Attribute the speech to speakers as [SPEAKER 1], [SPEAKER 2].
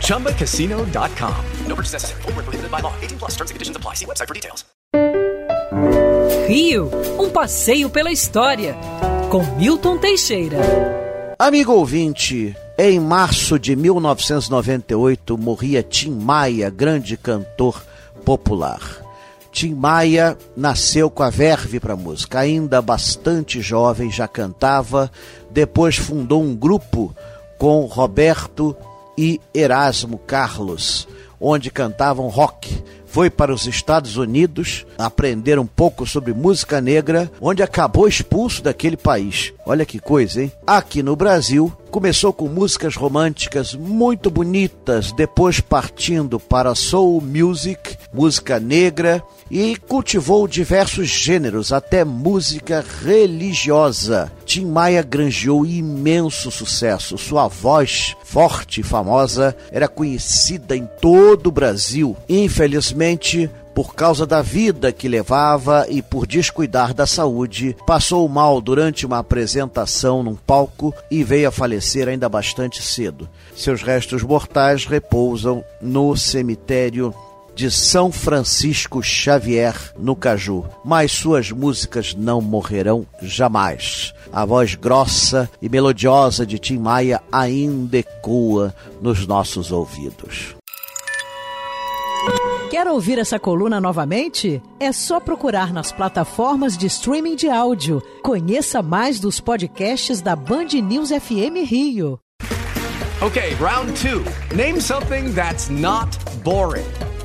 [SPEAKER 1] ChumbaCasino.com. No purchase necessary. Full prohibited by law. 18 plus terms and conditions apply. See website for details.
[SPEAKER 2] Rio, um passeio pela história. Com Milton Teixeira.
[SPEAKER 3] Amigo ouvinte, em março de 1998 morria Tim Maia, grande cantor popular. Tim Maia nasceu com a verve para música, ainda bastante jovem, já cantava, depois fundou um grupo com Roberto e Erasmo Carlos, onde cantavam rock foi para os Estados Unidos aprender um pouco sobre música negra, onde acabou expulso daquele país. Olha que coisa, hein? Aqui no Brasil, começou com músicas românticas muito bonitas, depois partindo para soul music, música negra, e cultivou diversos gêneros, até música religiosa. Tim Maia granjeou imenso sucesso. Sua voz forte e famosa era conhecida em todo o Brasil. Infelizmente, por causa da vida que levava e por descuidar da saúde, passou mal durante uma apresentação num palco e veio a falecer ainda bastante cedo. Seus restos mortais repousam no cemitério de São Francisco Xavier no Caju, mas suas músicas não morrerão jamais. A voz grossa e melodiosa de Tim Maia ainda ecoa nos nossos ouvidos.
[SPEAKER 2] Quer ouvir essa coluna novamente? É só procurar nas plataformas de streaming de áudio. Conheça mais dos podcasts da Band News FM Rio.
[SPEAKER 1] Okay, round two. Name something that's not boring.